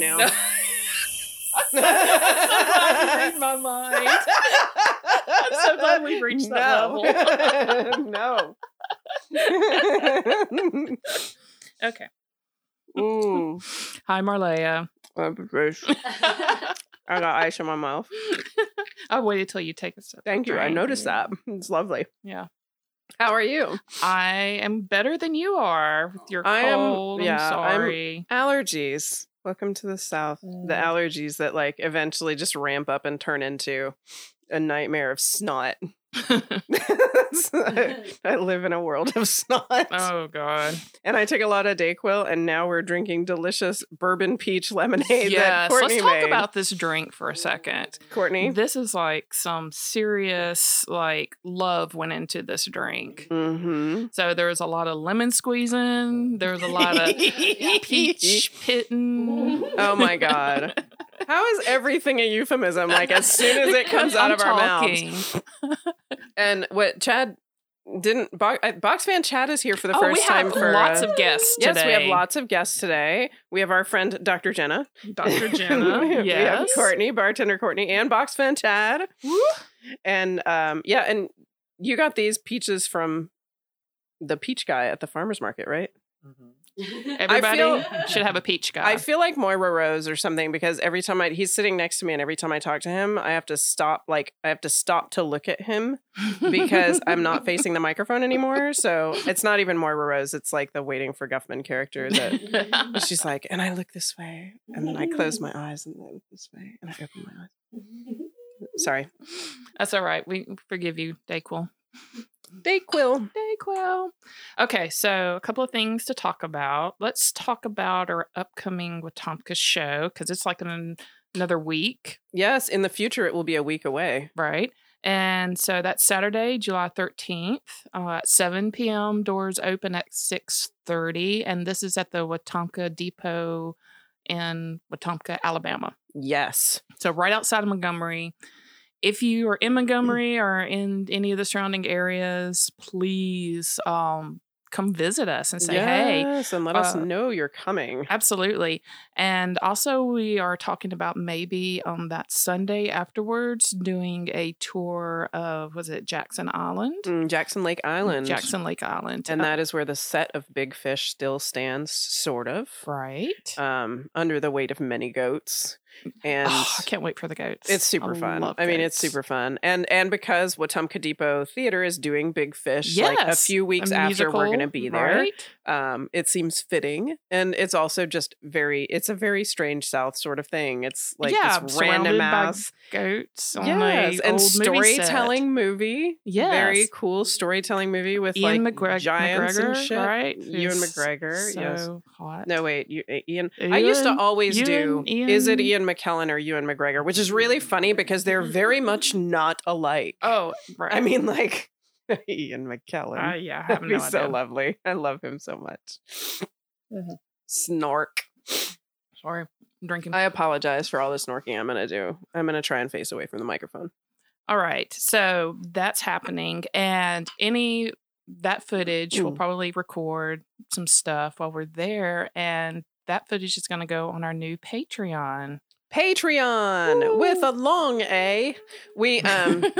Not doing that right now. read my mind. I'm so glad we've reached that no. level. no. okay. Mm. Hi, Marleah. I got ice in my mouth. I waited till you take a sip. Thank you. I noticed that. It's lovely. Yeah. How are you? I am better than you are with your cold. Am, yeah, I'm sorry. I'm allergies. Welcome to the South. Mm. The allergies that like eventually just ramp up and turn into a nightmare of snot. I, live in a world of snot. Oh god! And I took a lot of Dayquil, and now we're drinking delicious bourbon peach lemonade. Yes, let's talk made. about this drink for a second. Courtney, this is like some serious like love went into this drink. Mm-hmm. So there was a lot of lemon squeezing. There was a lot of peach pitting. Oh my god! How is everything a euphemism? Like as soon as it comes out I'm of our talking. mouths. And what Chad didn't box, uh, box fan Chad is here for the oh, first time for lots uh, of guests. Today. Yes, we have lots of guests today. We have our friend Dr. Jenna, Dr. Jenna. we, have, yes. we have Courtney, bartender Courtney, and box fan Chad. Woo. And um, yeah, and you got these peaches from the peach guy at the farmers market, right? Mm-hmm. Everybody feel, should have a peach guy. I feel like Moira Rose or something because every time I he's sitting next to me and every time I talk to him, I have to stop like I have to stop to look at him because I'm not facing the microphone anymore. So it's not even Moira Rose. It's like the waiting for Guffman character that she's like, and I look this way, and then I close my eyes and I look this way, and I open my eyes. Sorry. That's all right. We forgive you, Dayquil. Dayquil. Dayquil. Okay, so a couple of things to talk about. Let's talk about our upcoming Wetumpka show because it's like an, another week. Yes, in the future it will be a week away. Right. And so that's Saturday, July 13th uh, at 7 p.m. Doors open at 6.30. And this is at the Wetumpka Depot in Wetumpka, Alabama. Yes. So right outside of Montgomery if you are in mm. Montgomery or in any of the surrounding areas, please um, come visit us and say yes, hey. Yes, and let uh, us know you're coming. Absolutely. And also, we are talking about maybe on that Sunday afterwards doing a tour of, was it Jackson Island? Mm, Jackson Lake Island. Jackson Lake Island. And uh, that is where the set of Big Fish still stands, sort of. Right. Um, under the weight of many goats and oh, I can't wait for the goats. It's super I fun. I mean, it's super fun, and and because Wetumpka Depot Theater is doing Big Fish yes, like a few weeks a after musical, we're going to be there, right? um, it seems fitting, and it's also just very. It's a very strange South sort of thing. It's like yeah, this random ass goats. yes, and storytelling movie, movie. Yes. very cool storytelling movie with Ian like McGreg- giants McGregor, and shit. Right, Ewan McGregor. So yes. hot. No, wait, you, Ian. Ian. I used to always Ewan, do. Ian? Is it Ian McKellen or Ewan McGregor? Which is really funny because they're very much not alike. Oh, right. I mean, like Ian McKellen. Uh, yeah, that'd be no so lovely. I love him so much. Mm-hmm. Snork. Sorry, I'm drinking. I apologize for all the snorking I'm gonna do. I'm gonna try and face away from the microphone. All right, so that's happening, and any that footage we'll probably record some stuff while we're there, and that footage is going to go on our new Patreon. Patreon Ooh. with a long A. We um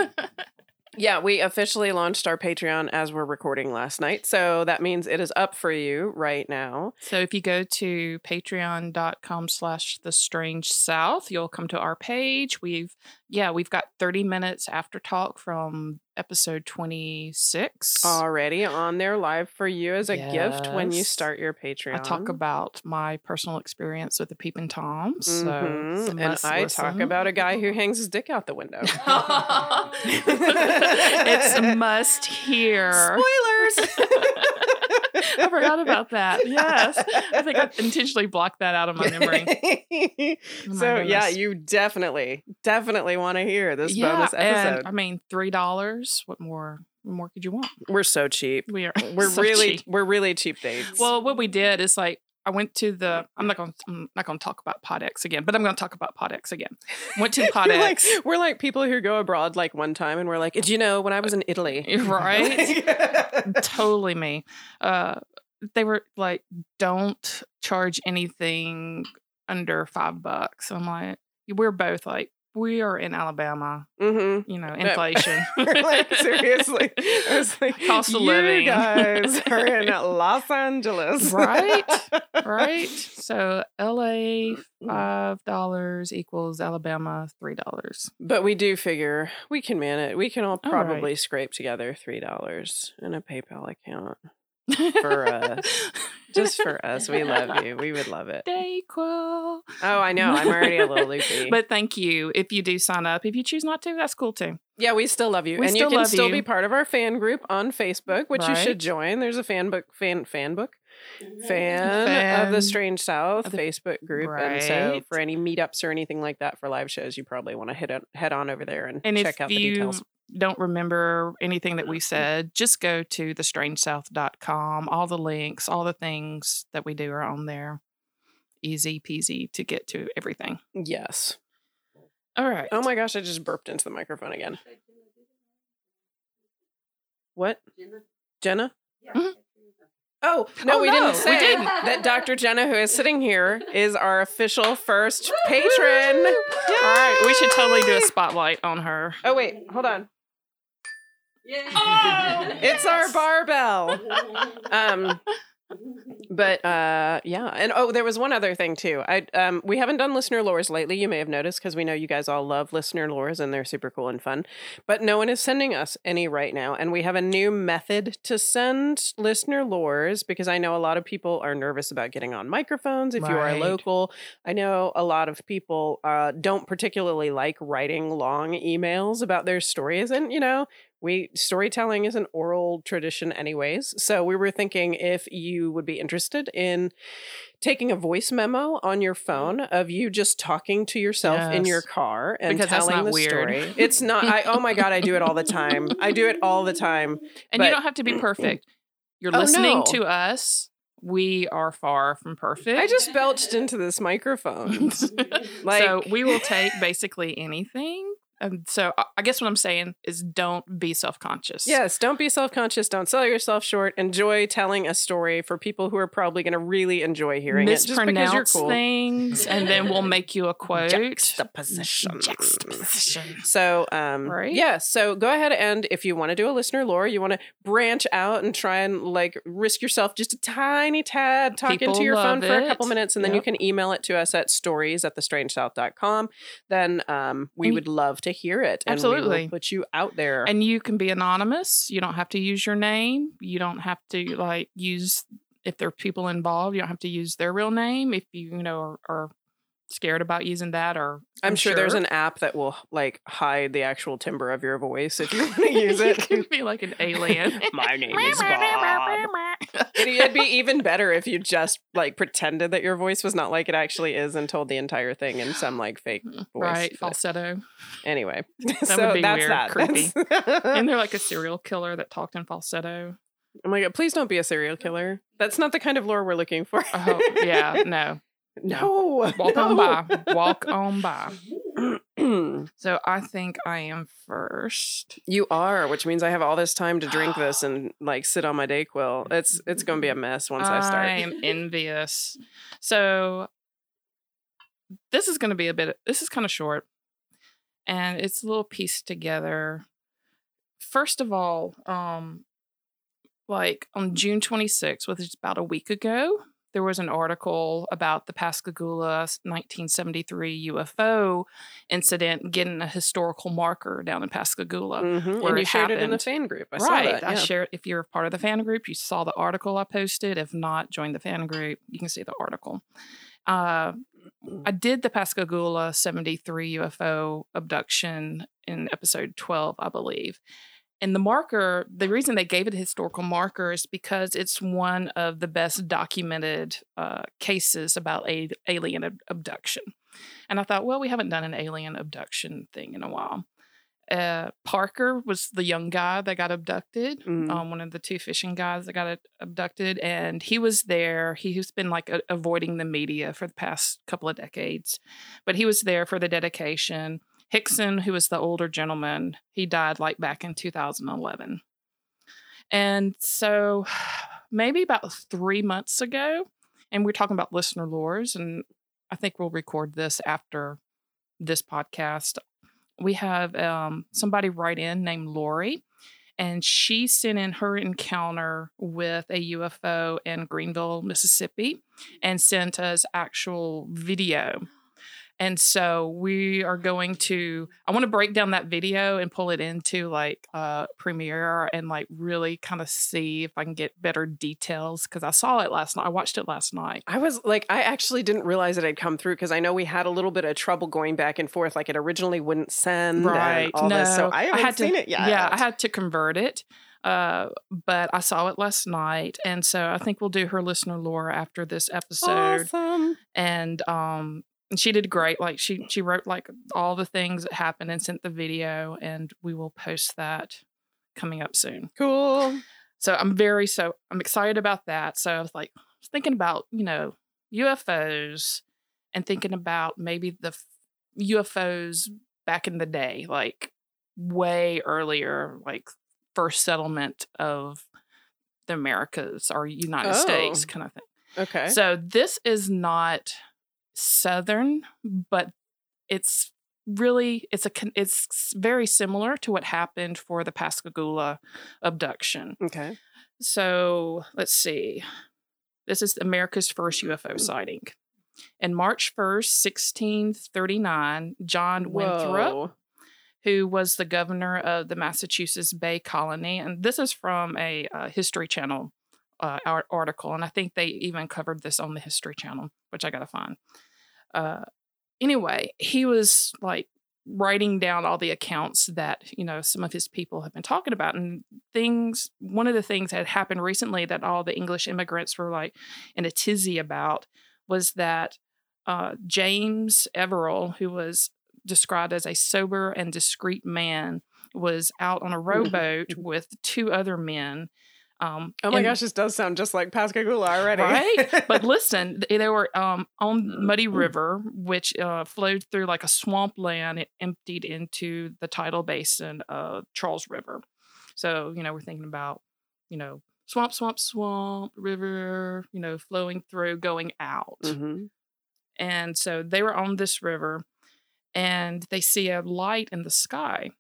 Yeah, we officially launched our Patreon as we're recording last night. So that means it is up for you right now. So if you go to patreon.com slash the strange south, you'll come to our page. We've yeah, we've got 30 minutes after talk from episode 26 already on there live for you as a yes. gift when you start your patreon i talk about my personal experience with the peeping toms so mm-hmm. and i listen. talk about a guy who hangs his dick out the window it's a must hear spoilers I forgot about that. Yes. I think I intentionally blocked that out of my memory. Oh my so yeah, you definitely, definitely want to hear this yeah, bonus episode. and I mean, three dollars. What more? What more could you want? we're so cheap. We are. We're so really, cheap. we're really cheap dates. Well, what we did is like I went to the. I'm not going. I'm not going to talk about Podex again, but I'm going to talk about Podex again. Went to Podex. like, we're like people who go abroad like one time, and we're like, did you know when I was in Italy? right? totally me. Uh, they were like, "Don't charge anything under five bucks." I'm like, we're both like, we are in Alabama. mm-hmm. You know, inflation. Like seriously, I was like, Cost of you living." guys are in Los Angeles, Right? right? So LA five dollars equals Alabama three dollars. But we do figure we can man it. We can all All probably right. scrape together three dollars in a PayPal account For us. just for us. We love you. We would love it. Dayquil. Oh, I know. I'm already a little loopy. But thank you if you do sign up. If you choose not to, that's cool too. yeah, we still love you, We and still you can still you. be part of our fan group on Facebook, which you should join. There's a fan book, fan fan book, mm-hmm. fan, of the Strange South the- Facebook group, and so for any meetups or anything like that for live shows, you probably want to head on, head on over there and, And check out the details. Don't remember anything that we said, just go to thestrangesouth.com. All the links, all the things that we do are on there. Easy peasy to get to everything. Yes. All right. Oh my gosh, I just burped into the microphone again. What? Jenna? Mhm. Oh, no, Oh, we no, didn't we say didn't. that Dr. Jenna, who is sitting here, is our official first patron. All right. We should totally do a spotlight on her. Oh, wait, hold on. Oh, It's our barbell. Um, but uh, yeah, and oh, there was one other thing too. I um, we haven't done listener lores lately. You may have noticed because we know you guys all love listener lores and they're super cool and fun. But no one is sending us any right now, and we have a new method to send listener lores because I know a lot of people are nervous about getting on microphones. If you are Right. local, I know a lot of people uh, don't particularly like writing long emails about their stories, and you know we storytelling is an oral tradition anyways so we were thinking if you would be interested in taking a voice memo on your mm-hmm. phone of you just talking to yourself in your car and Because telling the weird. story it's not i oh my god i do it all the time i do it all the time And But- you don't have to be perfect. You're Oh, listening no. to us. We are far from perfect. i just belched into this microphone like so we will take basically anything. And so I- guess what I'm saying is don't be self conscious. Yes, don't be self conscious. Don't sell yourself short. Enjoy telling a story for people who are probably going to really enjoy hearing it just because Mispronounce cool. things, and then we'll make you a quote. Juxtaposition. Juxtaposition. So, um, Right? yeah. So go ahead and if you want to do a listener lore, you want to branch out and try and like risk yourself just a tiny tad talking People to your phone love for a couple minutes, and then you can email it to us at stories at thestrangesouth.com. Then um, we And- would love to hear it. Absolutely. put you out there. And you can be anonymous. You don't have to use your name. You don't have to like use if there are people involved. You don't have to use their real name if you you know are, are scared about using that or I'm sure there's an app that will like hide the actual timbre of your voice if you want to use you it. can be like an alien. My name is Bob. It'd be even better if you just like pretended that your voice was not like it actually is and told the entire thing in some like fake mm, voice. right, falsetto. Anyway, That so would be that's weird, that. creepy. That's- And they're like a serial killer that talked in falsetto. oh my god! Please don't be a serial killer. That's not the kind of lore we're looking for. Oh, yeah, no. No. Walk on by. Walk on by. So I think I am first. you are, which means I have all this time to drink this and like sit on my Dayquil. It's it's gonna be a mess once I start. I am envious. So this is going to be a bit. This is kind of short, and it's a little pieced together. First of all, um, like on June 26th, which is about a week ago, there was an article about the Pascagoula 1973 UFO incident getting a historical marker down in Pascagoula. Mhm, where And you it shared it in the happened. fan group. I saw right. that. I yeah. shared if you're part of the fan group, you saw the article I posted. If not, join the fan group. You can see the article. Uh, I did the Pascagoula 73 UFO abduction in episode 12, I believe. And the marker, the reason they gave it a historical marker is because it's one of the best documented uh, cases about a- alien ab- abduction. And I thought, well, we haven't done an alien abduction thing in a while. Uh, Parker was the young guy that got abducted, Mhm. um, one of the two fishing guys that got a- abducted, and he was there. He's been like a- avoiding the media for the past couple of decades, but he was there for the dedication. Hickson, who was the older gentleman, he died like back in 2011. And so maybe about three months ago, and we're talking about listener lores, and I think we'll record this after this podcast. We have um, somebody write in named Lori, and she sent in her encounter with a UFO in Greenville, Mississippi, and sent us actual video. And so we are going to, I want to break down that video and pull it into like uh, Premiere and like really kind of see if I can get better details because I saw it last night. I watched it last night. I was like, I actually didn't realize it had come through because I know we had a little bit of trouble going back and forth. Like it originally wouldn't send, Right. All this, so No, I I haven't had to- seen it yet. Yeah, I had to convert it. Uh, but I saw it last night. And so I think we'll do her listener lore after this episode. awesome. and um and she did great like she she wrote like all the things that happened and sent the video and we will post that coming up soon Cool. so i'm very so i'm excited about that so i was like thinking about you know ufos and thinking about maybe the ufos back in the day like way earlier like first settlement of the americas or united states Oh. kind of thing Okay. so this is not southern, but it's really it's a it's very similar to what happened for the Pascagoula abduction. okay. So let's see. This is America's first UFO sighting. In March 1st, 1639, John Winthrop, Whoa. who was the governor of the Massachusetts Bay Colony, and this is from a uh, History Channel uh, ar- article, and I think they even covered this on the History Channel, which I gotta find. Uh, anyway, he was like writing down all the accounts that you know some of his people have been talking about, and things. One of the things that had happened recently that all the English immigrants were like in a tizzy about was that uh, James Everell, who was described as a sober and discreet man, was out on a rowboat with two other men. Um, Oh my and- gosh, this does sound just like Pascagoula already. Right? But listen, th- they were um, on Muddy Mm. River, which uh, flowed through like a swampland. It emptied into the tidal basin of Charles River. So, you know, we're thinking about, you know, swamp, swamp, swamp, river, you know, flowing through, going out. Mhm. And so they were on this river and they see a light in the sky.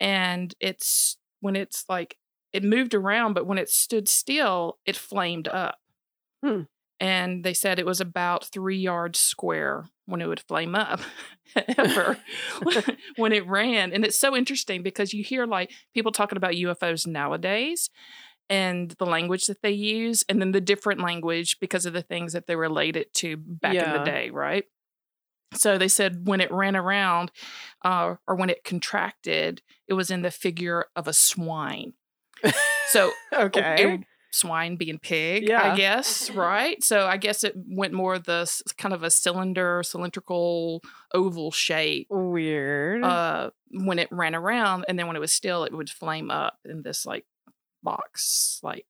And it's when it's like it moved around, but when it stood still, it flamed up. Hmm. And they said it was about three yards square when it would flame up. ever when it ran, and it's so interesting because you hear like people talking about UFOs nowadays and the language that they use, and then the different language because of the things that they relate it to back in the day, right? So they said when it ran around uh, or when it contracted, it was in the figure of a swine. So Okay. it- swine being pig, Yeah. I guess, right? So I guess it went more the kind of a cylinder, cylindrical, oval shape Weird. uh, when it ran around, and then when it was still, it would flame up in this like box like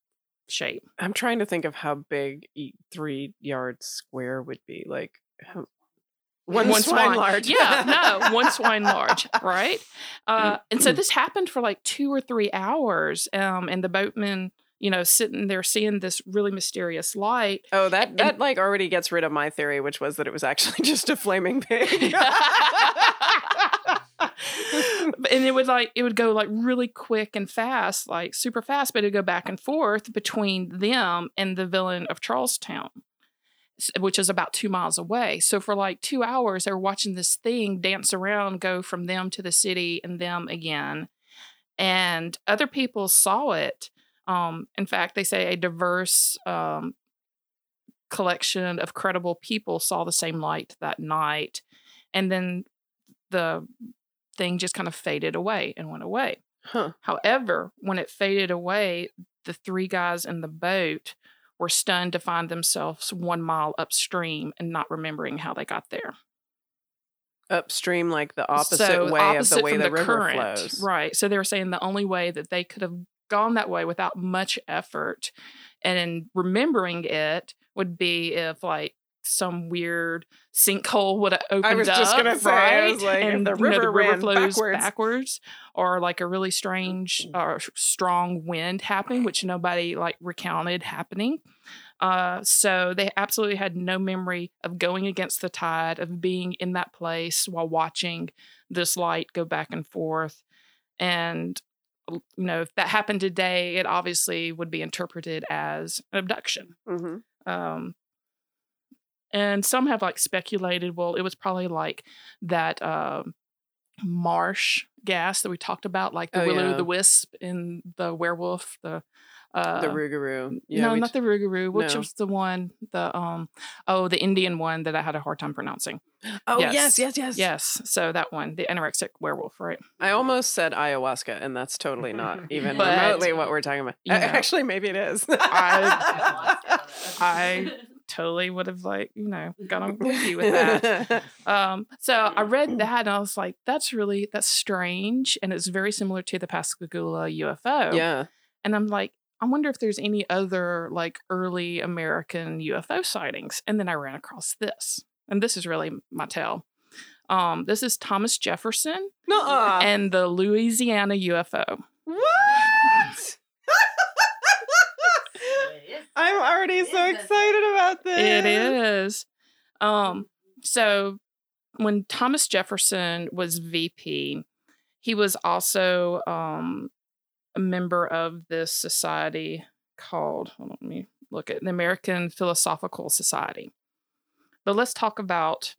shape. I'm trying to think of how big three yards square would be. Like how- one, swine, large. yeah, no, one swine large, right? Uh, and Mm. so this happened for like two or three hours, um, and the boatman, you know, sitting there seeing this really mysterious light. Oh, that And- that like already gets rid of my theory, which was that it was actually just a flaming pig. and it would like it would go like really quick and fast, like super fast, but it'd go back and forth between them and the villain of Charlestown, which is about two miles away. So for like two hours, they were watching this thing dance around, go from them to the city and them again. And other people saw it. Um, in fact, they say a diverse um, collection of credible people saw the same light that night. And then the thing just kind of faded away and went away. Huh. However, when it faded away, the three guys in the boat were stunned to find themselves one mile upstream and not remembering how they got there. Upstream, like the opposite So, way opposite of the way from the, river current. flows. Right. So they were saying the only way that they could have gone that way without much effort and remembering it would be if like some weird sinkhole would have opened was up. just gonna say, right? Was like, and the you know, river ran flows backwards. backwards, or like a really strange or strong wind happening, which nobody like recounted happening. Uh, so they absolutely had no memory of going against the tide, of being in that place while watching this light go back and forth. And, you know, if that happened today, it obviously would be interpreted as an abduction. Mhm. Um, and some have like speculated, well, it was probably like that um marsh gas that we talked about, like the Oh, willow yeah. the wisp in the werewolf, the uh, the Rougarou. Yeah, no, we not the Rougarou. Which no. was the one? The um, oh, the Indian one that I had a hard time pronouncing. Oh yes. yes, yes, yes. Yes, so that one, the anorexic werewolf, right? I almost said ayahuasca, and that's totally not even But, remotely what we're talking about. you know. Actually, maybe it is. I totally would have like you know gone you with that. Um, so I read that and I was like, that's really that's strange, and it's very similar to the Pascagoula UFO. yeah. And I'm like, I wonder if there's any other like early American UFO sightings. And then I ran across this. And this is really my tale. Um, this is Thomas Jefferson Nuh-uh. and the Louisiana UFO. what? I'm already so excited about this. It is. Um, so when Thomas Jefferson was VP, he was also um, a member of this society called, on, let me look at the American Philosophical Society. But let's talk about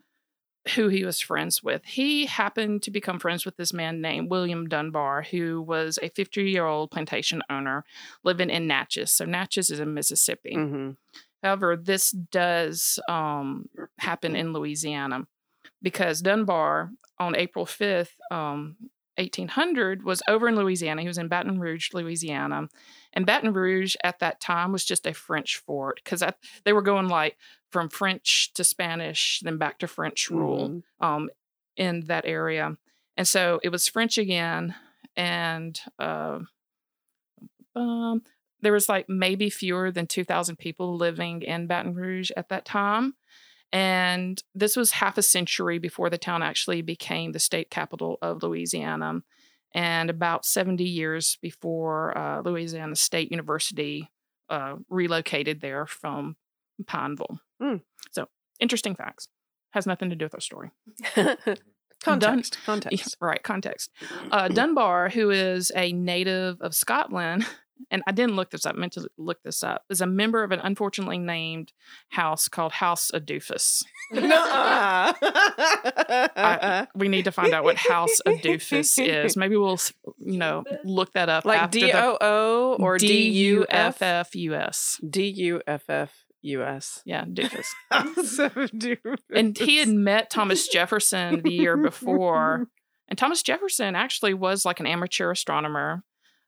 who he was friends with. He happened to become friends with this man named William Dunbar, who was a 50 year old plantation owner living in Natchez. So, Natchez is in Mississippi. Mhm. However, this does um, happen in Louisiana because Dunbar on April 5th, um, 1800, was over in Louisiana. He was in Baton Rouge, Louisiana. And Baton Rouge at that time was just a French fort because they were going like from French to Spanish, then back to French rule Mhm. um, in that area. And so it was French again. And uh, um, there was like maybe fewer than 2,000 people living in Baton Rouge at that time. And this was half a century before the town actually became the state capital of Louisiana, and about 70 years before uh, Louisiana State University uh, relocated there from Pineville. Hmm. So, interesting facts. Has nothing to do with our story. context. Yeah, Context. right, context. Uh, Dunbar, who is a native of Scotland, and I didn't look this up, I meant to look this up, is a member of an unfortunately named house called House of Doofus. Nuh-uh. We need to find out what House of Doofus is. Maybe we'll, you know, look that up like D O O the or D U F F U S. D U F F U S. Yeah, Doofus. House of Doofus. and he had met Thomas Jefferson the year before. And Thomas Jefferson actually was like an amateur astronomer.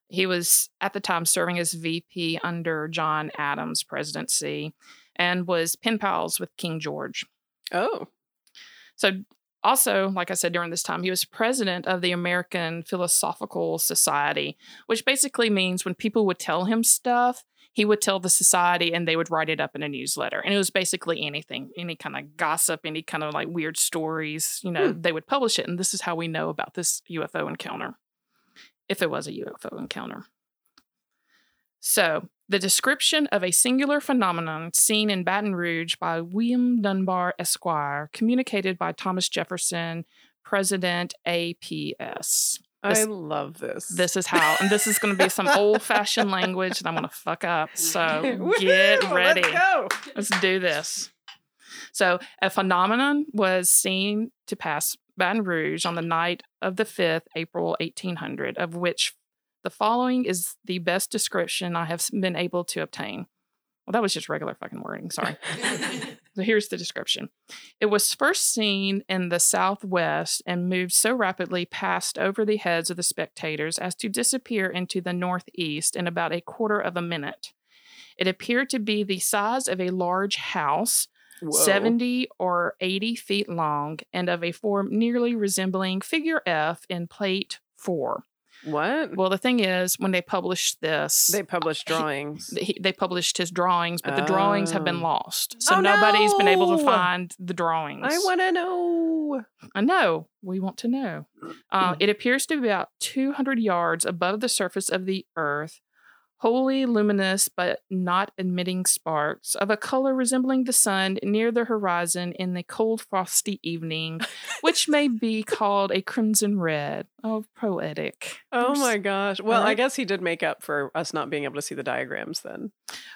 He was at the time serving as VP under John Adams' presidency and was pen pals with King George. Oh. So, also, like I said, during this time, he was president of the American Philosophical Society, which basically means when people would tell him stuff, he would tell the society and they would write it up in a newsletter. And it was basically anything, any kind of gossip, any kind of like weird stories, you know, hmm. they would publish it. And this is how we know about this UFO encounter, if it was a UFO encounter. So, the description of a singular phenomenon seen in Baton Rouge by William Dunbar Esquire, communicated by Thomas Jefferson, President APS. I love this. This is how, and this is going to be some old fashioned language that I'm going to fuck up. So get ready. Let's go. Let's do this. So, a phenomenon was seen to pass Baton Rouge on the night of the 5th, April 1800, of which the following is the best description I have been able to obtain. Well, that was just regular fucking wording. Sorry. So here's the description. It was first seen in the southwest and moved so rapidly past over the heads of the spectators as to disappear into the northeast in about a quarter of a minute. It appeared to be the size of a large house, Whoa. 70 or 80 feet long, and of a form nearly resembling figure F in plate 4. What? Well, the thing is, when they published this, they published drawings. he, they published his drawings, but the drawings have been Oh. lost. So Oh, nobody's been able to find the drawings. I want to know. I know. We want to know. Uh, it appears to be about 200 yards above the surface of the earth, wholly luminous but not emitting sparks, of a color resembling the sun near the horizon in the cold, frosty evening, which may be called a crimson red. Oh, poetic. Oh There's- my gosh. Well, I uh-huh. guess he did make up for us not being able to see the diagrams then.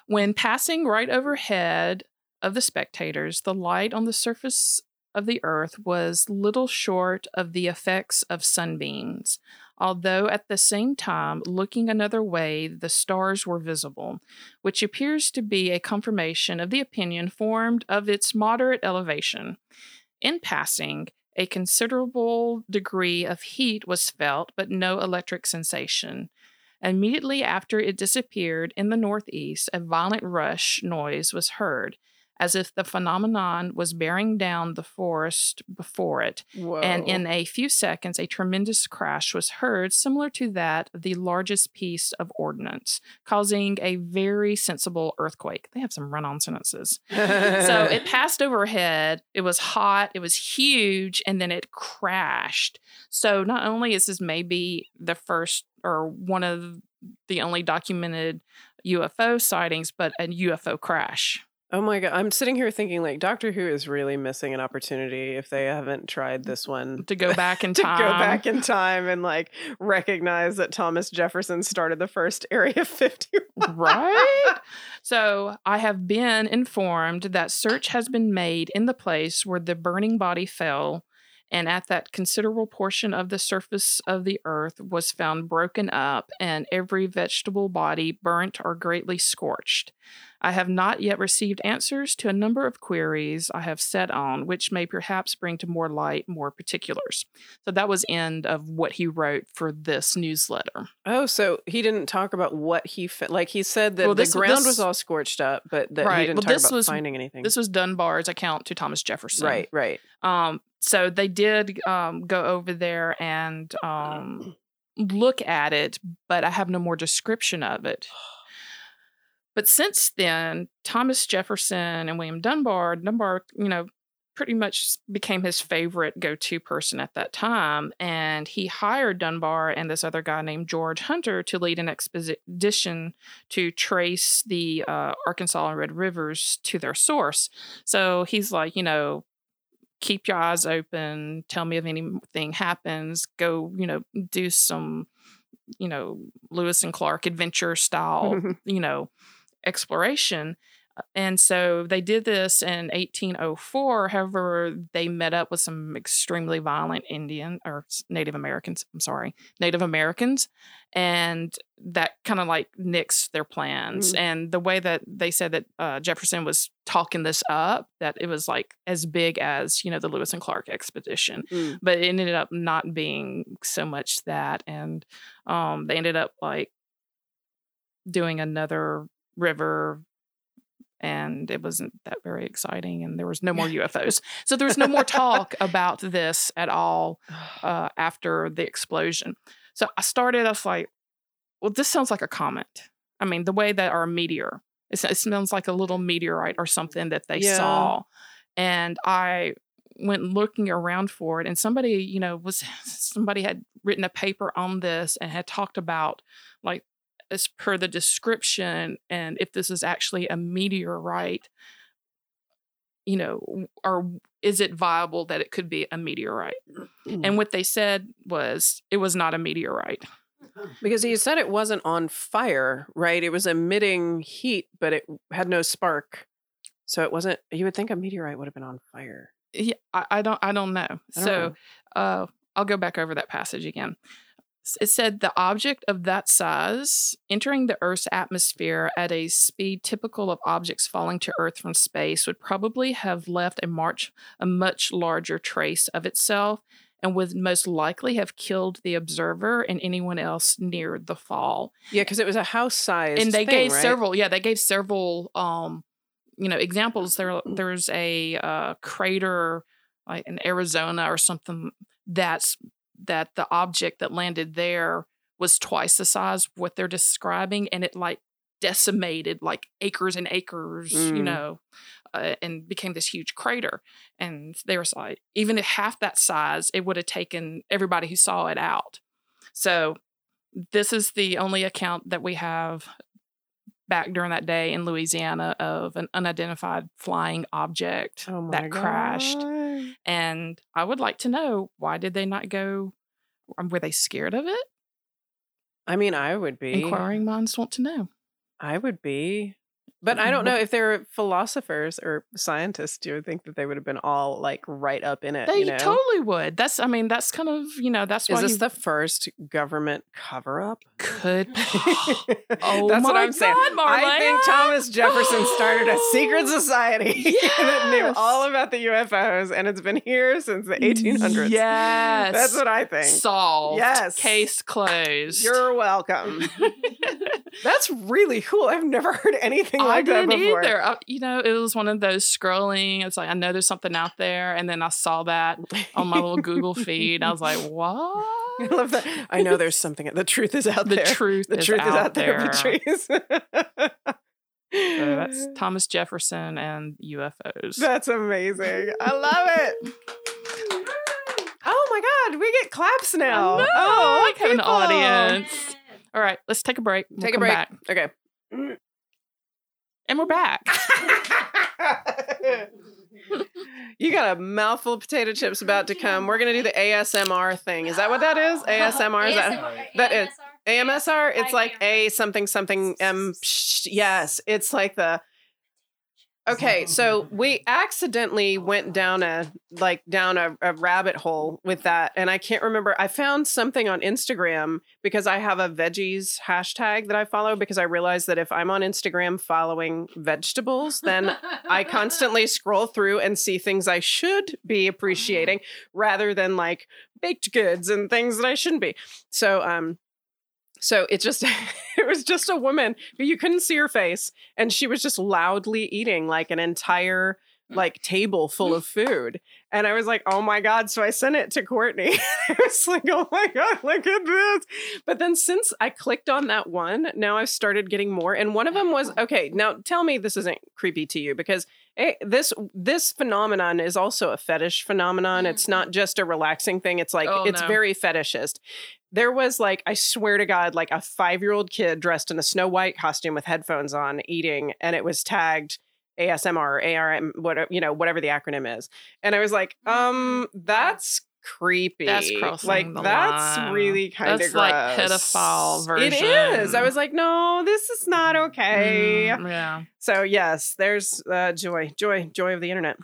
When passing right overhead of the spectators, the light on the surface of the earth was little short of the effects of sunbeams, although at the same time, looking another way, the stars were visible, which appears to be a confirmation of the opinion formed of its moderate elevation. In passing, a considerable degree of heat was felt, but no electric sensation. Immediately after it disappeared in the northeast, a violent rush noise was heard, as if the phenomenon was bearing down the forest before it. Whoa. And in a few seconds, a tremendous crash was heard, similar to that of the largest piece of ordnance, causing a very sensible earthquake. They have some run on sentences. So it passed overhead. It was hot. It was huge. And then it crashed. So not only is this maybe the first or one of the only documented UFO sightings, but a UFO crash. Oh my god, I'm sitting here thinking like Doctor Who is really missing an opportunity if they haven't tried this one To go back in time. to go back in time and like recognize that Thomas Jefferson started the first Area 51. right? So I have been informed that search has been made in the place where the burning body fell, and at that considerable portion of the surface of the earth was found broken up, and every vegetable body burnt or greatly scorched. I have not yet received answers to a number of queries I have set on, which may perhaps bring to more light more particulars. So that was end of what he wrote for this newsletter. Oh, so he didn't talk about what he fa- like. He said that Well, this- the ground this- was all scorched up, but that he Right. didn't Well, talk this about was- finding anything. This was Dunbar's account to Thomas Jefferson. right, right. Um, so they did um, go over there and um, look at it, but I have no more description of it. But since then, Thomas Jefferson and William Dunbar, Dunbar, you know, pretty much became his favorite go to person at that time. And he hired Dunbar and this other guy named George Hunter to lead an expedition to trace the uh, Arkansas and Red Rivers to their source. So he's like, you know, keep your eyes open, tell me if anything happens, go, you know, do some, you know, Lewis and Clark adventure style, you know, exploration. Uh, And so they did this in 1804. However, they met up with some extremely violent Indian or Native Americans. I'm sorry, Native Americans. And that kind of like nixed their plans. Mm. And the way that they said that uh, Jefferson was talking this up, that it was like as big as, you know, the Lewis and Clark expedition Mm. but it ended up not being so much that and um they ended up like doing another river and it wasn't that very exciting and there was no more ufos so there was no more talk about this at all uh, after the explosion. So i started i was like well this sounds like a comet. I mean the way that our meteor it, it sounds like a little meteorite or something that they Yeah. saw and i went looking around for it and somebody you know was somebody had written a paper on this and had talked about like as per the description and if this is actually a meteorite you know or is it viable that it could be a meteorite and what they said was it was not a meteorite Because he said it wasn't on fire, right? It was emitting heat, but it had no spark. So it wasn't. You would think a meteorite would have been on fire. yeah, I, I don't i don't know I don't so know. uh i'll go back over that passage again It said the object of that size entering the Earth's atmosphere at a speed typical of objects falling to Earth from space would probably have left a march a much larger trace of itself and would most likely have killed the observer and anyone else near the fall. Yeah, because it was a house size. and they thing, gave right? several yeah they gave several um you know examples there there's a uh, crater like in arizona or something that's that the object that landed there was twice the size what they're describing and it like decimated like acres and acres you Mm. know uh, and became this huge crater and they were like even at half that size it would have taken everybody who saw it out so this is the only account that we have back during that day in Louisiana of an unidentified flying object Oh that crashed. God. And I would like to know why did they not go? um, Were they scared of it? I mean, I would be. Inquiring minds want to know. I would be. But I don't know if they're philosophers or scientists. You would think that they would have been all like right up in it. They you know? totally would. That's, I mean, that's kind of, you know, that's Is this you the first government cover up? could. oh That's what I'm saying. God, I think Thomas Jefferson started a secret society that knew all about the UFOs, and it's been here since the 1800s. Yes. That's what I think. Solved. Yes. Case closed. You're welcome. That's really cool. I've never heard anything I like that didn't before. either. I- you know, it was one of those scrolling. It's like I know there's something out there, and then I saw that on my little Google feed. I was like, "What? I love that. I know there's something. The truth is out the there. truth, the is, truth out is out there. there." Patrice. So that's Thomas Jefferson and UFOs. That's amazing. I love it. Oh my God, we get claps now. I oh, I like having an people. audience. All right, let's take a break. We'll Take a break. back. Okay. Mm. And we're back. you got a mouthful of potato chips about to come. We're gonna do the ASMR thing. Is that what that is? ASMR? Is that that is AMSR? It's like A something something M. Yes, it's like the. Okay, so we accidentally went down a like down a, a rabbit hole with that, and I can't remember. I found something on Instagram because I have a veggies hashtag that I follow because I realized that if I'm on Instagram following vegetables, then I constantly scroll through and see things I should be appreciating rather than like baked goods and things that I shouldn't be. So um so it just it was just a woman but you couldn't see her face and she was just loudly eating like an entire like table full of food. And I was like, oh my God. So I sent it to Courtney. I was like, oh my God, look at this. But then since I clicked on that one, now I've started getting more. And one of them was, okay, now tell me this isn't creepy to you because eh, this this phenomenon is also a fetish phenomenon. It's not just a relaxing thing. It's like Oh, it's no. very fetishist. There was like, I swear to God, like a five year old kid dressed in a Snow White costume with headphones on eating, and it was tagged ASMR or ARM, whatever you know, whatever the acronym is. And I was like, um, that's creepy. That's crossing like the that's line. really kind of That's like pedophile version. It is. I was like, no, this is not okay. Mm, yeah. So yes, there's uh, joy, joy, joy of the internet,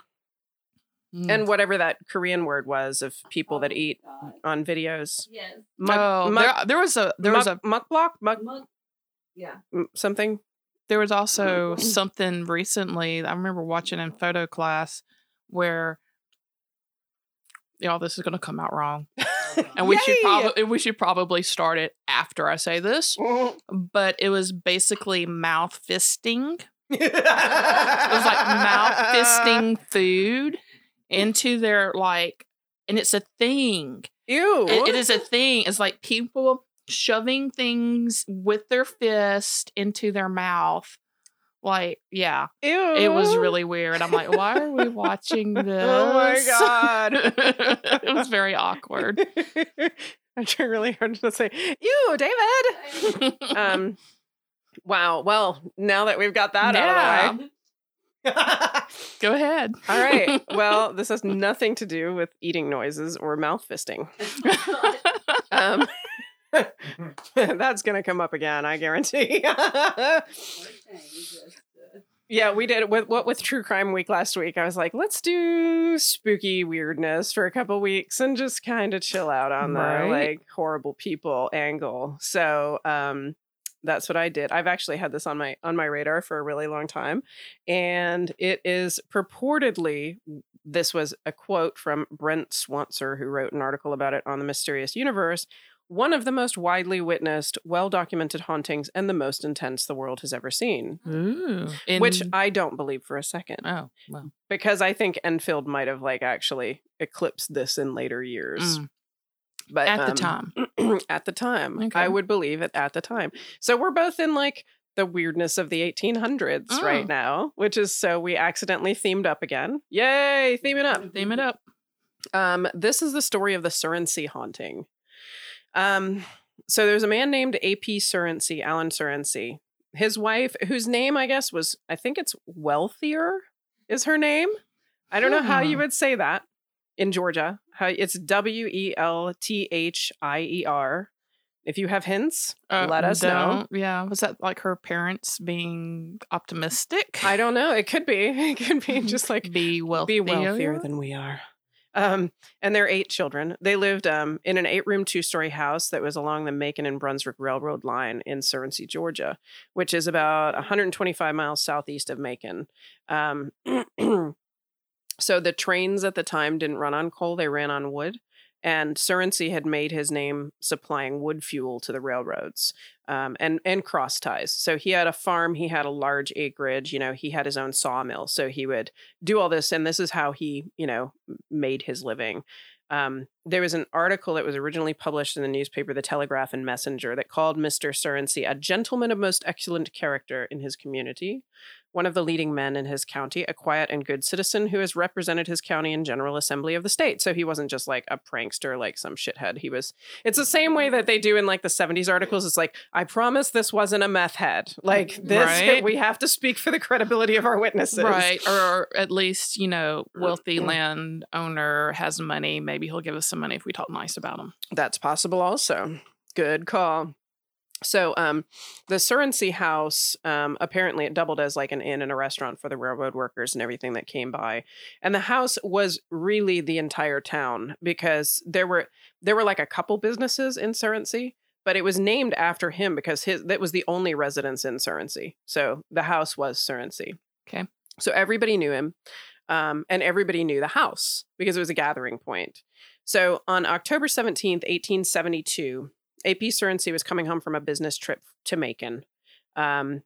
Mm. and whatever that Korean word was of people that eat on videos. Yes. Muk, oh, muk, there, there was a there was a muk, mukblock, muk, Mug- Yeah. something. There was also something recently. I remember watching in photo class where y'all this is going to come out wrong, and we should probably we should probably start it after I say this. But it was basically mouth fisting. it It was like mouth fisting food into their like, and it's a thing. Ew. It- it is a thing. It's like people shoving things with their fist into their mouth. Like, yeah, Ew. it was really weird. I'm like, why are we watching this? Oh my god. it was very awkward. I'm trying really hard to say, "Ew, David." Um, wow. Well, now that we've got that out of the way. Go ahead. All right. Well, this has nothing to do with eating noises or mouth fisting. Um, that's going to come up again, I guarantee. Yeah, we did with what with True Crime Week last week. I was like, let's do spooky weirdness for a couple weeks and just kind of chill out on Right. the like horrible people angle. So, um that's what I did. I've actually had this on my on my radar for a really long time and it is purportedly this was a quote from Brent Swancer who wrote an article about it on the Mysterious Universe. One of the most widely witnessed, well documented hauntings and the most intense the world has ever seen. Ooh. Which I don't believe for a second oh, well. because I think Enfield might have like actually eclipsed this in later years. Mm. But At the um, time. at the time, Okay. I would believe it at the time. So we're both in like the weirdness of the 1800s Oh. right now, which is so we accidentally themed up again. Yay, theme it up. Theme it up. Um, this is the story of the Surrency haunting. Um, so there's a man named A.P. Surrency, Alan Surrency. His wife, whose name I guess was, I think it's Wealthier, is her name. I don't know how you Hmm. would say that in Georgia. It's W E L T H I E R. If you have hints, Uh, let us know. Yeah. Was that like her parents being optimistic? I don't know. It could be. It could be just like be wealthy. be wealthier than we are. Um, and they're eight children. They lived um, in an eight room, two story house that was along the Macon and Brunswick Railroad line in Surrency, Georgia, which is about 125 miles southeast of Macon. Um, so the trains at the time didn't run on coal, they ran on wood. And Surrency had made his name supplying wood fuel to the railroads um, and and cross ties. So he had a farm, he had a large acreage. You know, he had his own sawmill, so he would do all this, and this is how he, you know, made his living. Um, there was an article that was originally published in the newspaper, The Telegraph and Messenger, that called Mr. Surrency a gentleman of most excellent character in his community, one of the leading men in his county, a quiet and good citizen who has represented his county in General Assembly of the state. So he wasn't just like a prankster, like some shithead. He was. It's the same way that they do in like the '70s articles. It's like, I promise this wasn't a meth head. Like mm, this, Right. we have to speak for the credibility of our witnesses. Right. Or at least, you know, wealthy land owner has money. Maybe he'll give us some money if we talk nice about him. That's possible also. Good call. So um the Surrency house, um, apparently it doubled as like an inn and a restaurant for the railroad workers and everything that came by. And the house was really the entire town because there were there were like a couple businesses in Surrency, but it was named after him because his that was the only residence in Surrency. So the house was Surrency. Okay. So everybody knew him. Um, and everybody knew the house because it was a gathering point. So on October 17th, 1872, A.P. Surrency was coming home from a business trip to Macon. Um,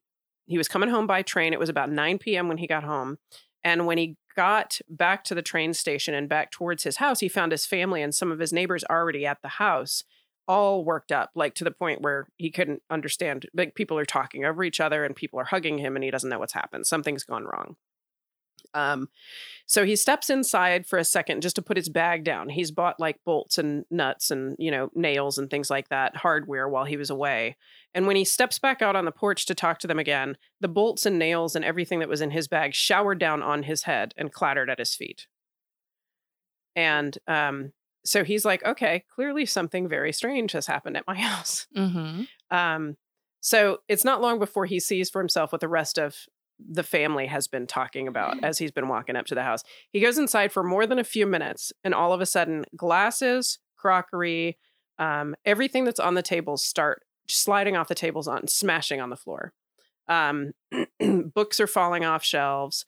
he was coming home by train. It was about 9 p.m. when he got home. And when he got back to the train station and back towards his house, he found his family and some of his neighbors already at the house, all worked up, like to the point where he couldn't understand. Like people are talking over each other and people are hugging him and he doesn't know what's happened. Something's gone wrong. Um, so he steps inside for a second just to put his bag down. He's bought like bolts and nuts and, you know, nails and things like that, hardware while he was away. And when he steps back out on the porch to talk to them again, the bolts and nails and everything that was in his bag showered down on his head and clattered at his feet. And um, so he's like, okay, clearly something very strange has happened at my house. Mm-hmm. Um, so it's not long before he sees for himself what the rest of the family has been talking about as he's been walking up to the house. He goes inside for more than a few minutes, and all of a sudden, glasses, crockery, um, everything that's on the tables start sliding off the tables on, smashing on the floor. Um, books are falling off shelves.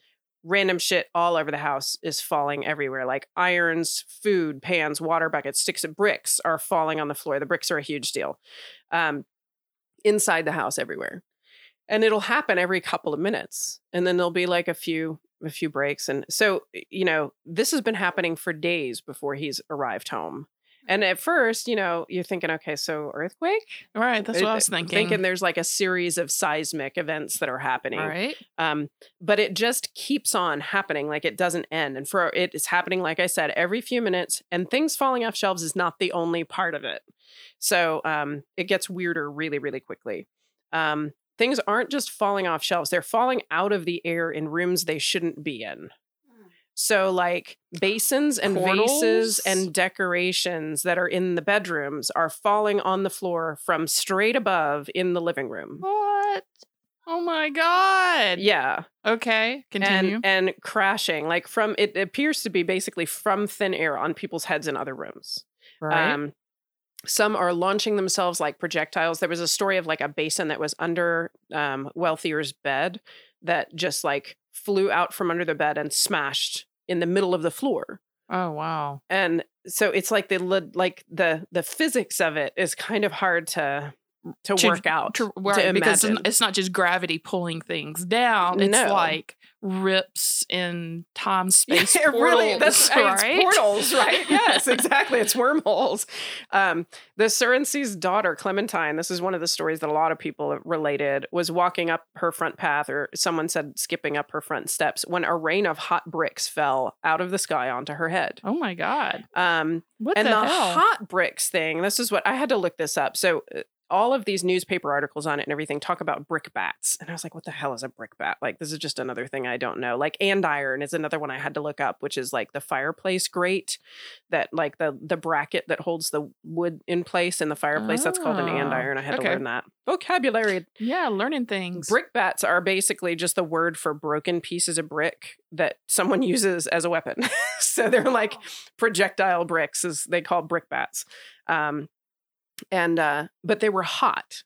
Random shit all over the house is falling everywhere, like irons, food, pans, water buckets, sticks of bricks are falling on the floor. The bricks are a huge deal. Um, inside the house everywhere and it'll happen every couple of minutes and then there'll be like a few a few breaks and so you know this has been happening for days before he's arrived home and at first you know you're thinking okay so earthquake Right. That's what I Uh, was thinking. thinking there's like a series of seismic events that are happening Right. um, but it just keeps on happening like it doesn't end and for it is happening like i said every few minutes and things falling off shelves is not the only part of it so um, it gets weirder really really quickly um, things aren't just falling off shelves they're falling out of the air in rooms they shouldn't be in so like basins and vases and decorations that are in the bedrooms are falling on the floor from straight above in the living room What? Oh my god. Yeah. Okay. Continue. And and crashing like from it appears to be basically from thin air on people's heads in other rooms. right. Um, some are launching themselves like projectiles. There was a story of like a basin that was under um, Wealthier's bed that just like flew out from under the bed and smashed in the middle of the floor. oh wow. And so it's like the like the the physics of it is kind of hard to to, To- work out To- to because it's imagine. it's not just gravity pulling things down. It's No. like rips in time space Yeah, portals, really, that's right? portals, right? yes, exactly. It's wormholes. Um, the Surrency's daughter, Clementine, this is one of the stories that a lot of people related, was walking up her front path, or someone said skipping up her front steps, when a rain of hot bricks fell out of the sky onto her head. Oh my god. Um, What and the, the, hot bricks thing, this is what I had to look this up. So uh, all of these newspaper articles on it and everything talk about brickbats. And I was like, what the hell is a brickbat? Like, this is just another thing I don't know. Like andiron is another one I had to look up, which is like the fireplace grate that like the the bracket that holds the wood in place in the fireplace. That's called an Oh, andiron. I had okay. to learn that. Vocabulary. yeah, learning things. Brickbats are basically just the word for broken pieces of brick that someone uses as a weapon. so they're like projectile bricks, as they call brickbats. Um, and uh, but they were hot.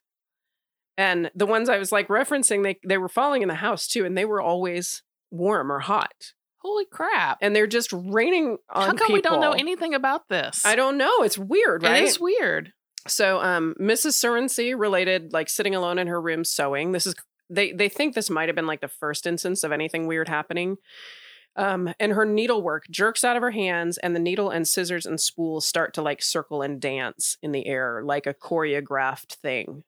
And the ones I was like referencing, they they were falling in the house too, and they were always warm or hot. Holy crap. And they're just raining on How come we don't know anything about this? I don't know. It's weird, right? It is weird. So, um, Mrs. Surrency related like sitting alone in her room sewing. This is they they think this might have been like the first instance of anything weird happening. Um, and her needlework jerks out of her hands, and the needle and scissors and spools start to like circle and dance in the air like a choreographed thing.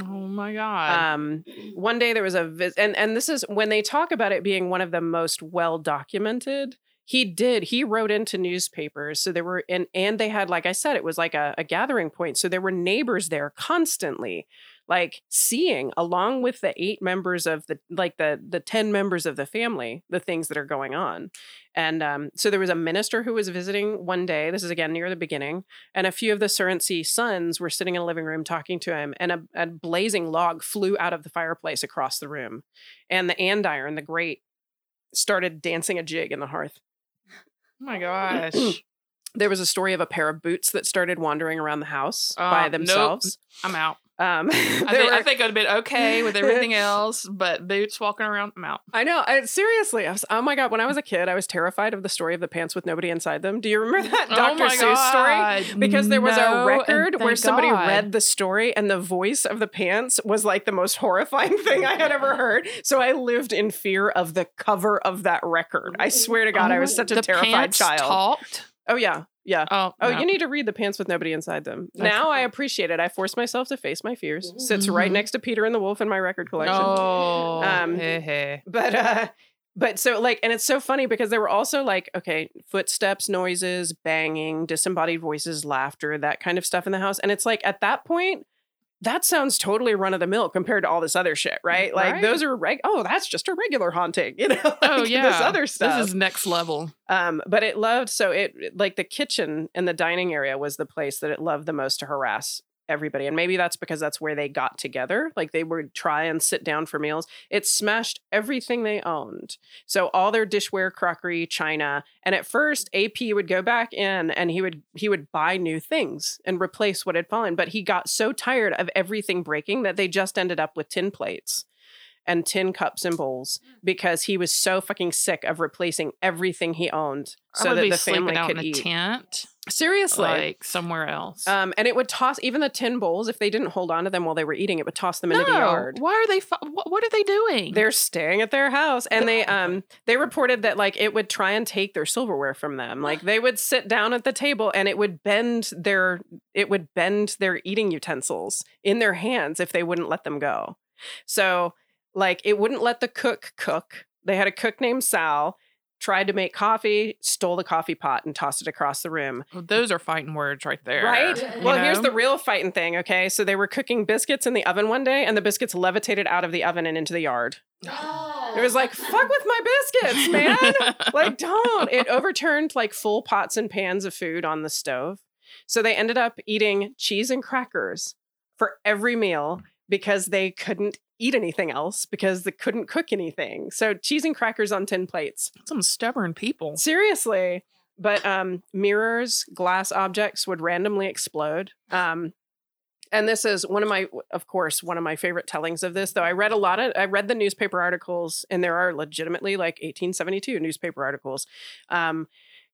Oh my god. Um, one day there was a vis- and and this is when they talk about it being one of the most well documented. He did. He wrote into newspapers, so there were and and they had, like I said, it was like a, a gathering point. So there were neighbors there constantly, like seeing along with the eight members of the like the the ten members of the family the things that are going on. And um, so there was a minister who was visiting one day. This is again near the beginning, and a few of the Surrency sons were sitting in a living room talking to him, and a, a blazing log flew out of the fireplace across the room, and the andiron, the grate, started dancing a jig in the hearth. oh my gosh. There was a story of a pair of boots that started wandering around the house by Uh, nope. themselves. I'm out. Um, I think, I were- think I'd have been okay with everything else, but boots walking around, I'm out. I know. I, seriously, I was, oh my god! When I was a kid, I was terrified of the story of the pants with nobody inside them. Do you remember that oh Dr. Seuss story? Because there was No, a record where somebody God. read the story and the voice of the pants was like the most horrifying thing I had ever heard. So I lived in fear of the cover of that record. I swear to God, I was Oh, such a the terrified pants child. Talked. Oh yeah, yeah. Oh, Oh, no. you need to read the pants with nobody inside them. That's- now I appreciate it. I force myself to face my fears. Sits right Mhm. next to Peter and the Wolf in my record collection. Oh, Um, hey, hey. But uh but so like and it's so funny because there were also like okay, footsteps, noises, banging, disembodied voices, laughter, that kind of stuff in the house. And it's like at that point that sounds totally run of the mill compared to all this other shit, right? Like Right. those are reg- oh, that's just a regular haunting, you know? like Oh yeah, this other stuff. This is next level. Um, but it loved so it like the kitchen and the dining area was the place that it loved the most to harass everybody. And maybe that's because that's where they got together. Like they would try and sit down for meals. It smashed everything they owned. So all their dishware, crockery, china. And at first, AP would go back in and he would he would buy new things and replace what had fallen. But he got so tired of everything breaking that they just ended up with tin plates and tin cups and bowls mm. because he was so fucking sick of replacing everything he owned so that the family could in a eat. tent, Seriously. like somewhere else. um, and it would toss even the tin bowls if they didn't hold on to them while they were eating. It would toss them into the yard. Why are they? Fu- what, what are they doing? They're staying at their house, and they um they reported that like it would try and take their silverware from them. Like they would sit down at the table, and it would bend their it would bend their eating utensils in their hands if they wouldn't let them go. So like it wouldn't let the cook cook. They had a cook named Sal. Tried to make coffee, stole the coffee pot, and tossed it across the room. Well, Those are fighting words right there. Right? you Well, here's the real fighting thing, okay? So they were cooking biscuits in the oven one day, and the biscuits levitated out of the oven and into the yard. Oh. It was like, fuck with my biscuits, man. like, don't. It overturned like full pots and pans of food on the stove. So they ended up eating cheese and crackers for every meal because they couldn't eat anything else because they couldn't cook anything. So cheese and crackers on tin plates. Some stubborn people. Seriously. But um, mirrors, glass objects would randomly explode. Um, and this is one of my, of course, one of my favorite tellings of this. Though I read a lot of, I read the newspaper articles, and there are legitimately like 1872 newspaper articles. Um,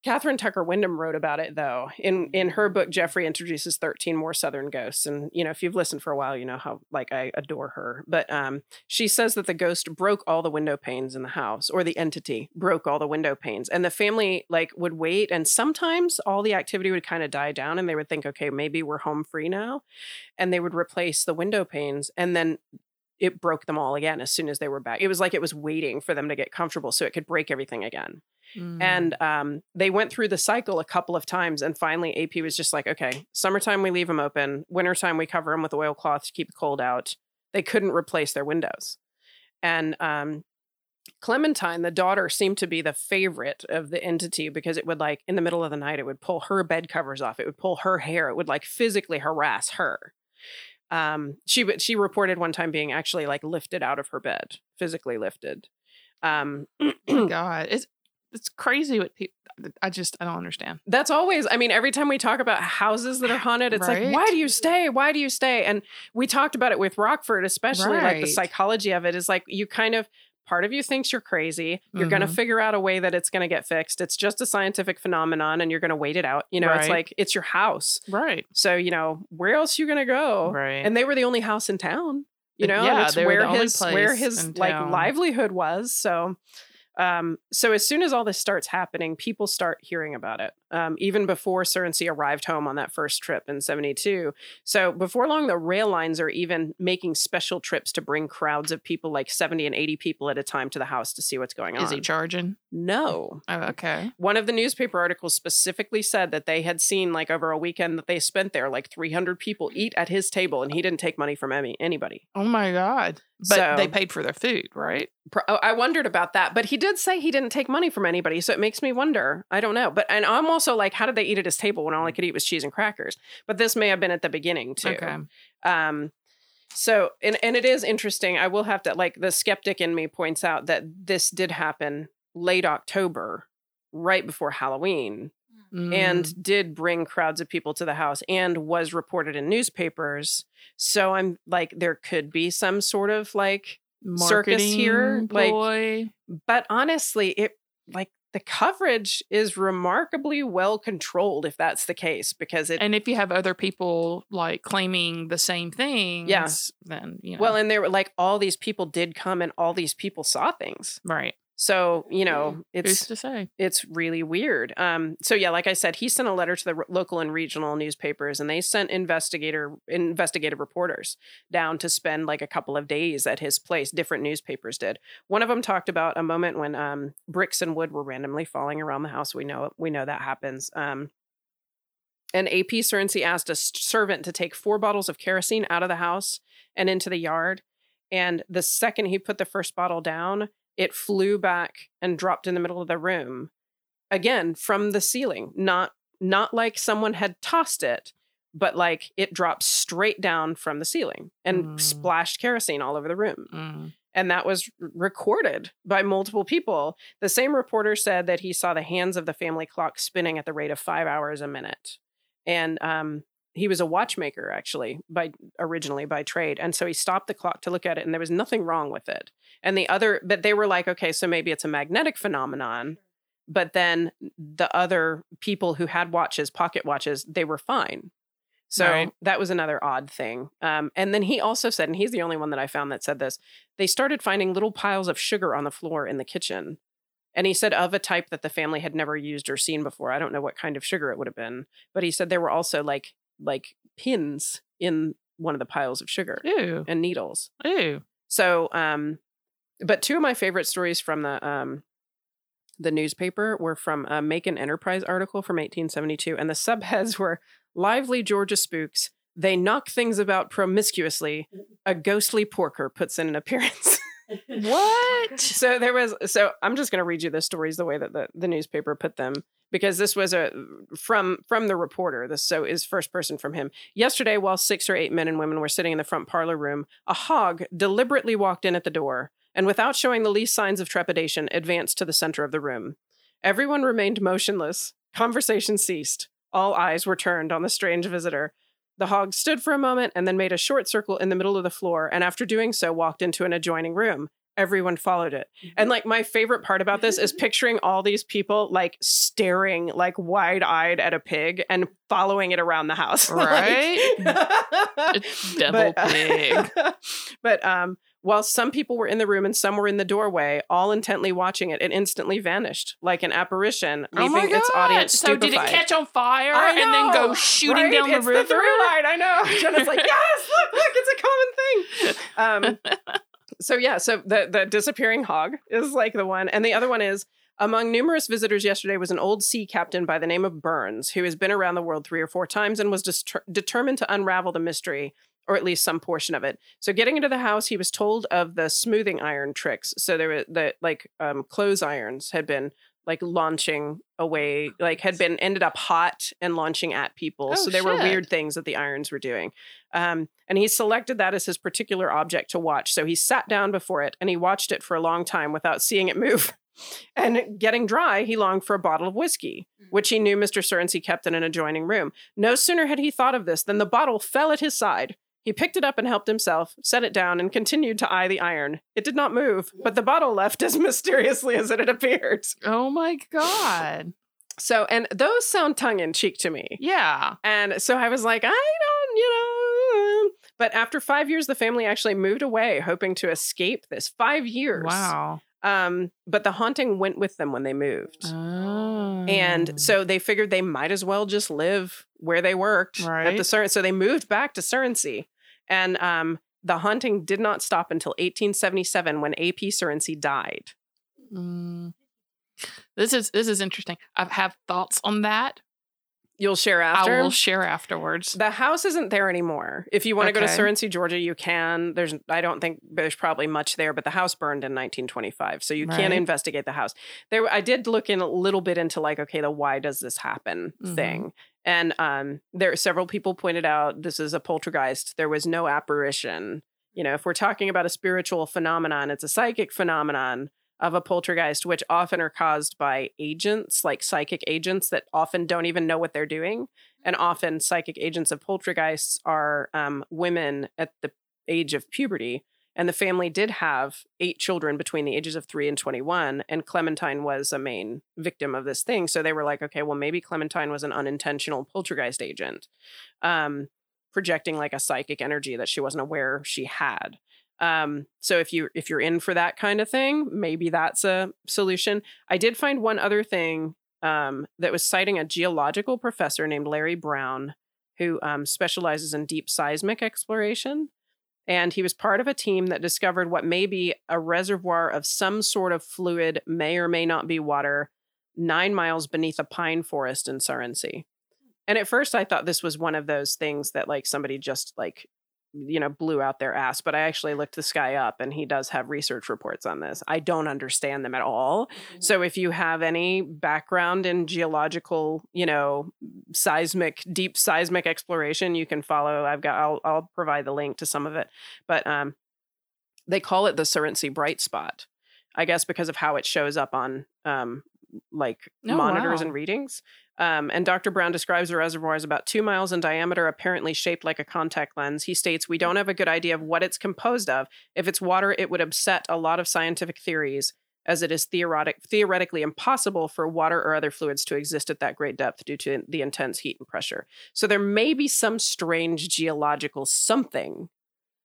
Kathryn Tucker Windham wrote about it though. In in her book, Jeffrey introduces 13 more Southern ghosts. And you know, if you've listened for a while, you know how like I adore her. But um, she says that the ghost broke all the window panes in the house, or the entity broke all the window panes. And the family like would wait, and sometimes all the activity would kind of die down, and they would think, okay, maybe we're home free now. And they would replace the window panes, and then it broke them all again as soon as they were back. It was like it was waiting for them to get comfortable so it could break everything again. Mm. And um, they went through the cycle a couple of times. And finally, AP was just like, okay, summertime, we leave them open. Wintertime, we cover them with oilcloth to keep the cold out. They couldn't replace their windows. And um, Clementine, the daughter, seemed to be the favorite of the entity because it would, like, in the middle of the night, it would pull her bed covers off. It would pull her hair. It would, like, physically harass her. Um, she she reported one time being actually like lifted out of her bed, physically lifted. Um, Oh God, it's it's crazy what people. I just I don't understand. that's always i mean every time we talk about houses that are haunted it's like why do you stay why do you stay and we talked about it with rockford especially like the psychology of it is like you kind of part of you thinks you're crazy. You're going to figure out a way that it's going to get fixed. It's just a scientific phenomenon and you're going to wait it out. You know it's like it's your house. Right, so you know where else you going to go? Right. and they were the only house in town you know Yeah, it's where the only his where his like livelihood was so um so as soon as all this starts happening people start hearing about it um even before Surrency arrived home on that first trip in 72 so before long the rail lines are even making special trips to bring crowds of people like 70 and 80 people at a time to the house to see what's going on Is he charging? No Oh, okay. one of the newspaper articles specifically said that they had seen like over a weekend that they spent there like 300 people eat at his table and he didn't take money from any, anybody Oh my God. But they paid for their food, right? Pro- oh, I wondered about that, but he did say he didn't take money from anybody, so it makes me wonder. I don't know, but and I'm also like, how did they eat at his table when all I could eat was cheese and crackers? But this may have been at the beginning too. Okay. Um, so and and it is interesting. I will have to like the skeptic in me points out that this did happen late October, right before Halloween, Mm. and did bring crowds of people to the house and was reported in newspapers. So I'm like, there could be some sort of like circus here, Marketing like- but honestly, it like the coverage is remarkably well controlled if that's the case because it and if you have other people like claiming the same thing, things, then you know. well and there were like all these people did come and all these people saw things. right. So, you know, Who's it's to say? it's really weird. Um so yeah, like I said, he sent a letter to the r- local and regional newspapers and they sent investigator investigative reporters down to spend like a couple of days at his place. Different newspapers did. One of them talked about a moment when um, bricks and wood were randomly falling around the house. We know we know that happens. Um, and AP Surrency asked a servant to take four bottles of kerosene out of the house and into the yard. And the second he put the first bottle down, it flew back and dropped in the middle of the room, again from the ceiling. Not not like someone had tossed it, but like it dropped straight down from the ceiling and Mm. splashed kerosene all over the room Mm. and that was recorded by multiple people. The same reporter said that he saw the hands of the family clock spinning at the rate of five hours a minute, and um, he was a watchmaker actually by originally by trade, and so he stopped the clock to look at it, and there was nothing wrong with it. And the other, but they were like, okay, so maybe it's a magnetic phenomenon. But then the other people who had watches, pocket watches, they were fine. So Right. that was another odd thing. Um, and then he also said, and he's the only one that I found that said this, they started finding little piles of sugar on the floor in the kitchen. And he said of a type that the family had never used or seen before. I don't know what kind of sugar it would have been, but he said there were also like like pins in one of the piles of sugar Ew. and needles. Ew. So, um, but two of my favorite stories from the um, the newspaper were from a Macon Enterprise article from 1872, and the subheads were "Lively Georgia spooks." They knock things about promiscuously. A ghostly porker puts in an appearance. What? so there was so i'm just going to read you the stories the way that the, the newspaper put them because this was a from from the reporter this so is first person from him. Yesterday while six or eight men and women were sitting in the front parlor room a hog deliberately walked in at the door and without showing the least signs of trepidation advanced to the center of the room. Everyone remained motionless. Conversation ceased. All eyes were turned on the strange visitor the hog stood for a moment and then made a short circle in the middle of the floor, and after doing so, walked into an adjoining room. Everyone followed it. And like my favorite part about this is picturing all these people like staring like wide eyed at a pig and following it around the house. Right? Like- Devil but, uh, pig. but um, while some people were in the room and some were in the doorway, all intently watching it, it instantly vanished like an apparition, Oh leaving its audience So did it catch on fire I and then go shooting right? down the it's river? The through line, I know. Jenna's like, yes, look, look, it's a common thing. Um, so yeah, so the the disappearing hog is like the one, and the other one is among numerous visitors yesterday was an old sea captain by the name of Burns, who has been around the world three or four times and was deter- determined to unravel the mystery. Or at least some portion of it. So, getting into the house, he was told of the smoothing iron tricks. So there were the like um, clothes irons had been like launching away, like had been ended up hot and launching at people. Oh, so there were weird things that the irons were doing. Um, and he selected that as his particular object to watch. So he sat down before it and he watched it for a long time without seeing it move. And getting dry, he longed for a bottle of whiskey, which he knew Mr. Surrency kept in an adjoining room. No sooner had he thought of this than the bottle fell at his side. He picked it up and helped himself, set it down, and continued to eye the iron. It did not move, but the bottle left as mysteriously as it had appeared. Oh my god. So, and those sound tongue in cheek to me. Yeah. And so I was like, I don't, you know. But after five years, the family actually moved away, hoping to escape this. Five years. Wow. Um, but the haunting went with them when they moved. Oh. And so they figured they might as well just live where they worked at the Right. So they moved back to Surrency. And um, the haunting did not stop until 1877 when A.P. Surrency died. Mm. This is this is interesting. I have thoughts on that. You'll share after. I will share afterwards. The house isn't there anymore. If you want to go to Okay. Surrency, Georgia, you can. There's I don't think there's probably much there, but the house burned in 1925, so you can Right. investigate the house. There, I did look in a little bit into like, okay, the why does this happen Mhm. thing, and um, there several people pointed out this is a poltergeist. There was no apparition. You know, if we're talking about a spiritual phenomenon, it's a psychic phenomenon of a poltergeist, which often are caused by agents, like psychic agents that often don't even know what they're doing. And often, psychic agents of poltergeists are um, women at the age of puberty. And the family did have eight children between the ages of three and 21. And Clementine was a main victim of this thing. So they were like, okay, well, maybe Clementine was an unintentional poltergeist agent, um, projecting like a psychic energy that she wasn't aware she had. Um, so if you if you're in for that kind of thing, maybe that's a solution. I did find one other thing um, that was citing a geological professor named Larry Brown, who um, specializes in deep seismic exploration. And he was part of a team that discovered what may be a reservoir of some sort of fluid, may or may not be water, nine miles beneath a pine forest in Surrency. And at first, I thought this was one of those things that like somebody just like you know blew out their ass but i actually looked this guy up and he does have research reports on this. I don't understand them at all. So if you have any background in geological you know seismic deep seismic exploration you can follow. I've got i'll, I'll provide the link to some of it. But um they call it the Surrency bright spot i guess because of how it shows up on um like Oh, monitors wow. and readings um, and Dr. Brown describes the reservoir as about two miles in diameter, apparently shaped like a contact lens. He states, We don't have a good idea of what it's composed of. If it's water, it would upset a lot of scientific theories, as it is theoretic- theoretically impossible for water or other fluids to exist at that great depth due to the intense heat and pressure. So there may be some strange geological something.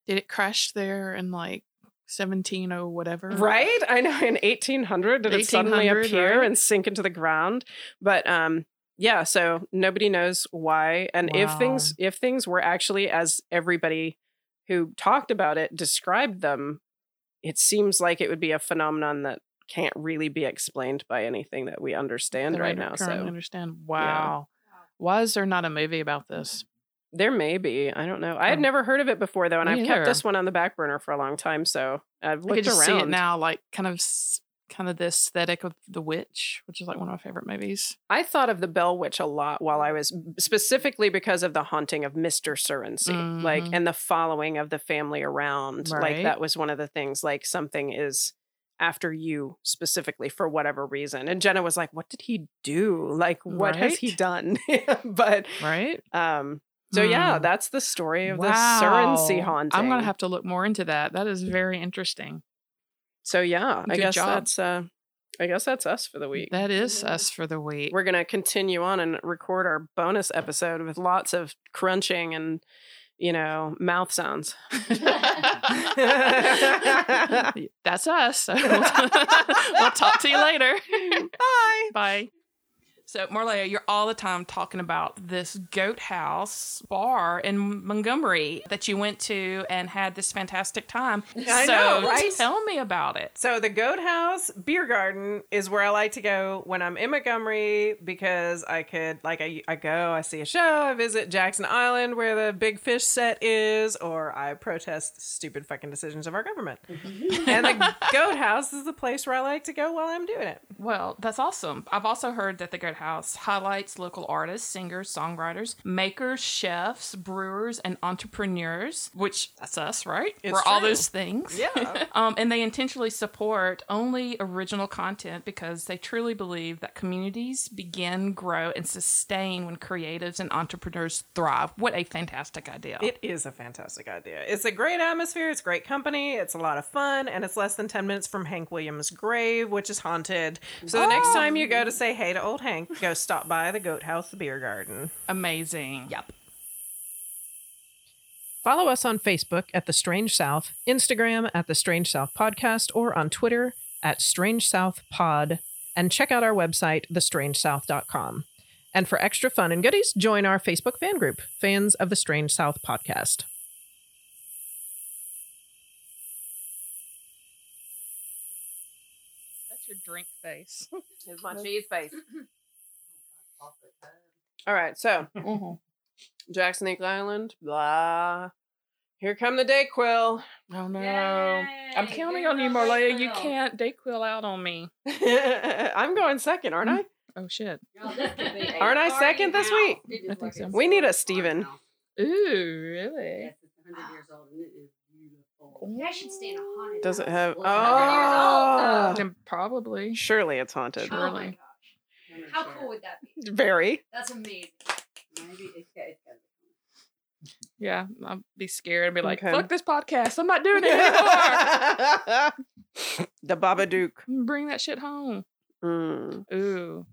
Did it crash there in like 17 or whatever? Right? I know in 1800 did it suddenly appear right? and sink into the ground. But um yeah, so nobody knows why and if things if things were actually as everybody who talked about it described them, it seems like it would be a phenomenon that can't really be explained by anything that we understand That right now. So understand. Wow. Why is there not a movie about this? There may be. I don't know. I had never heard of it before though, and Me I've kept this one on the back burner for a long time. So I've looked I could just see it now, like kind of, kind of the aesthetic of The Witch, which is like one of my favorite movies. I thought of the Bell Witch a lot while I was specifically because of the haunting of Mister Surrency, like Mhm. and the following of the family around. Like that was one of the things. Like something is after you specifically for whatever reason. And Jenna was like, "What did he do? Like, what has he done?" but Right? um, so yeah, Hmm. that's the story of the Surrency Wow. haunting. I'm gonna have to look more into that. That is very interesting. So yeah, I Good guess job. that's uh I guess that's us for the week. That is us for the week. We're gonna continue on and record our bonus episode with lots of crunching and you know mouth sounds. That's us. We'll talk to you later. Bye. Bye. So, Marleah, you're all the time talking about this goat house bar in Montgomery that you went to and had this fantastic time. I so, know, right? tell me about it. So the Goat House Beer Garden is where I like to go when I'm in Montgomery because I could like I, I go, I see a show, I visit Jackson Island where the big fish set is, or I protest stupid fucking decisions of our government. and the Goat House is the place where I like to go while I'm doing it. Well, that's awesome. I've also heard that the Goat House highlights local artists, singers, songwriters, makers, chefs, brewers, and entrepreneurs, which that's us, right? It's We're all those things. Yeah. um, and they intentionally support only original content because they truly believe that communities begin, grow, and sustain when creatives and entrepreneurs thrive. What a fantastic idea. It is a fantastic idea. It's a great atmosphere, it's great company, it's a lot of fun, and it's less than 10 minutes from Hank Williams' grave, which is haunted. So the next time you go to say hey to old Hank, go stop by the Goat House the Beer Garden. Amazing. Yep. Follow us on Facebook at The Strange South, Instagram at The Strange South Podcast, or on Twitter at Strange South Pod, and check out our website, thestrangesouth.com. And for extra fun and goodies, join our Facebook fan group, Fans of the Strange South Podcast. That's your drink face. Here's my cheese face. All right, so mm-hmm. Jackson Lake Island, blah. Here come the Dayquil. Oh no. Yay. I'm counting Good on you, girl, Marleah. good You can't Dayquil out on me. I'm going second, aren't mm. I? Oh shit. Y'all, this could be a Aren't I second this house. week? I think so. We need a historic Steven. Ooh, really? Yes, it's 100 years old and it is beautiful. You guys should stay in a haunted Does it have- Well, it's 100 years Oh. old, probably. Surely it's haunted. Oh Surely. Gosh. How cool would that be? Very. That's amazing. Maybe it's got, it's Yeah, I'd be scared. I'd be like, Okay. fuck this podcast. I'm not doing it anymore. the Babadook. Bring that shit home. Mm. Ooh.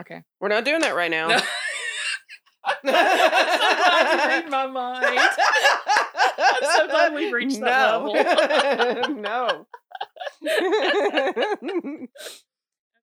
Okay. We're not doing that right now. No. I'm so glad you read my mind. I'm so glad we've reached that no. no.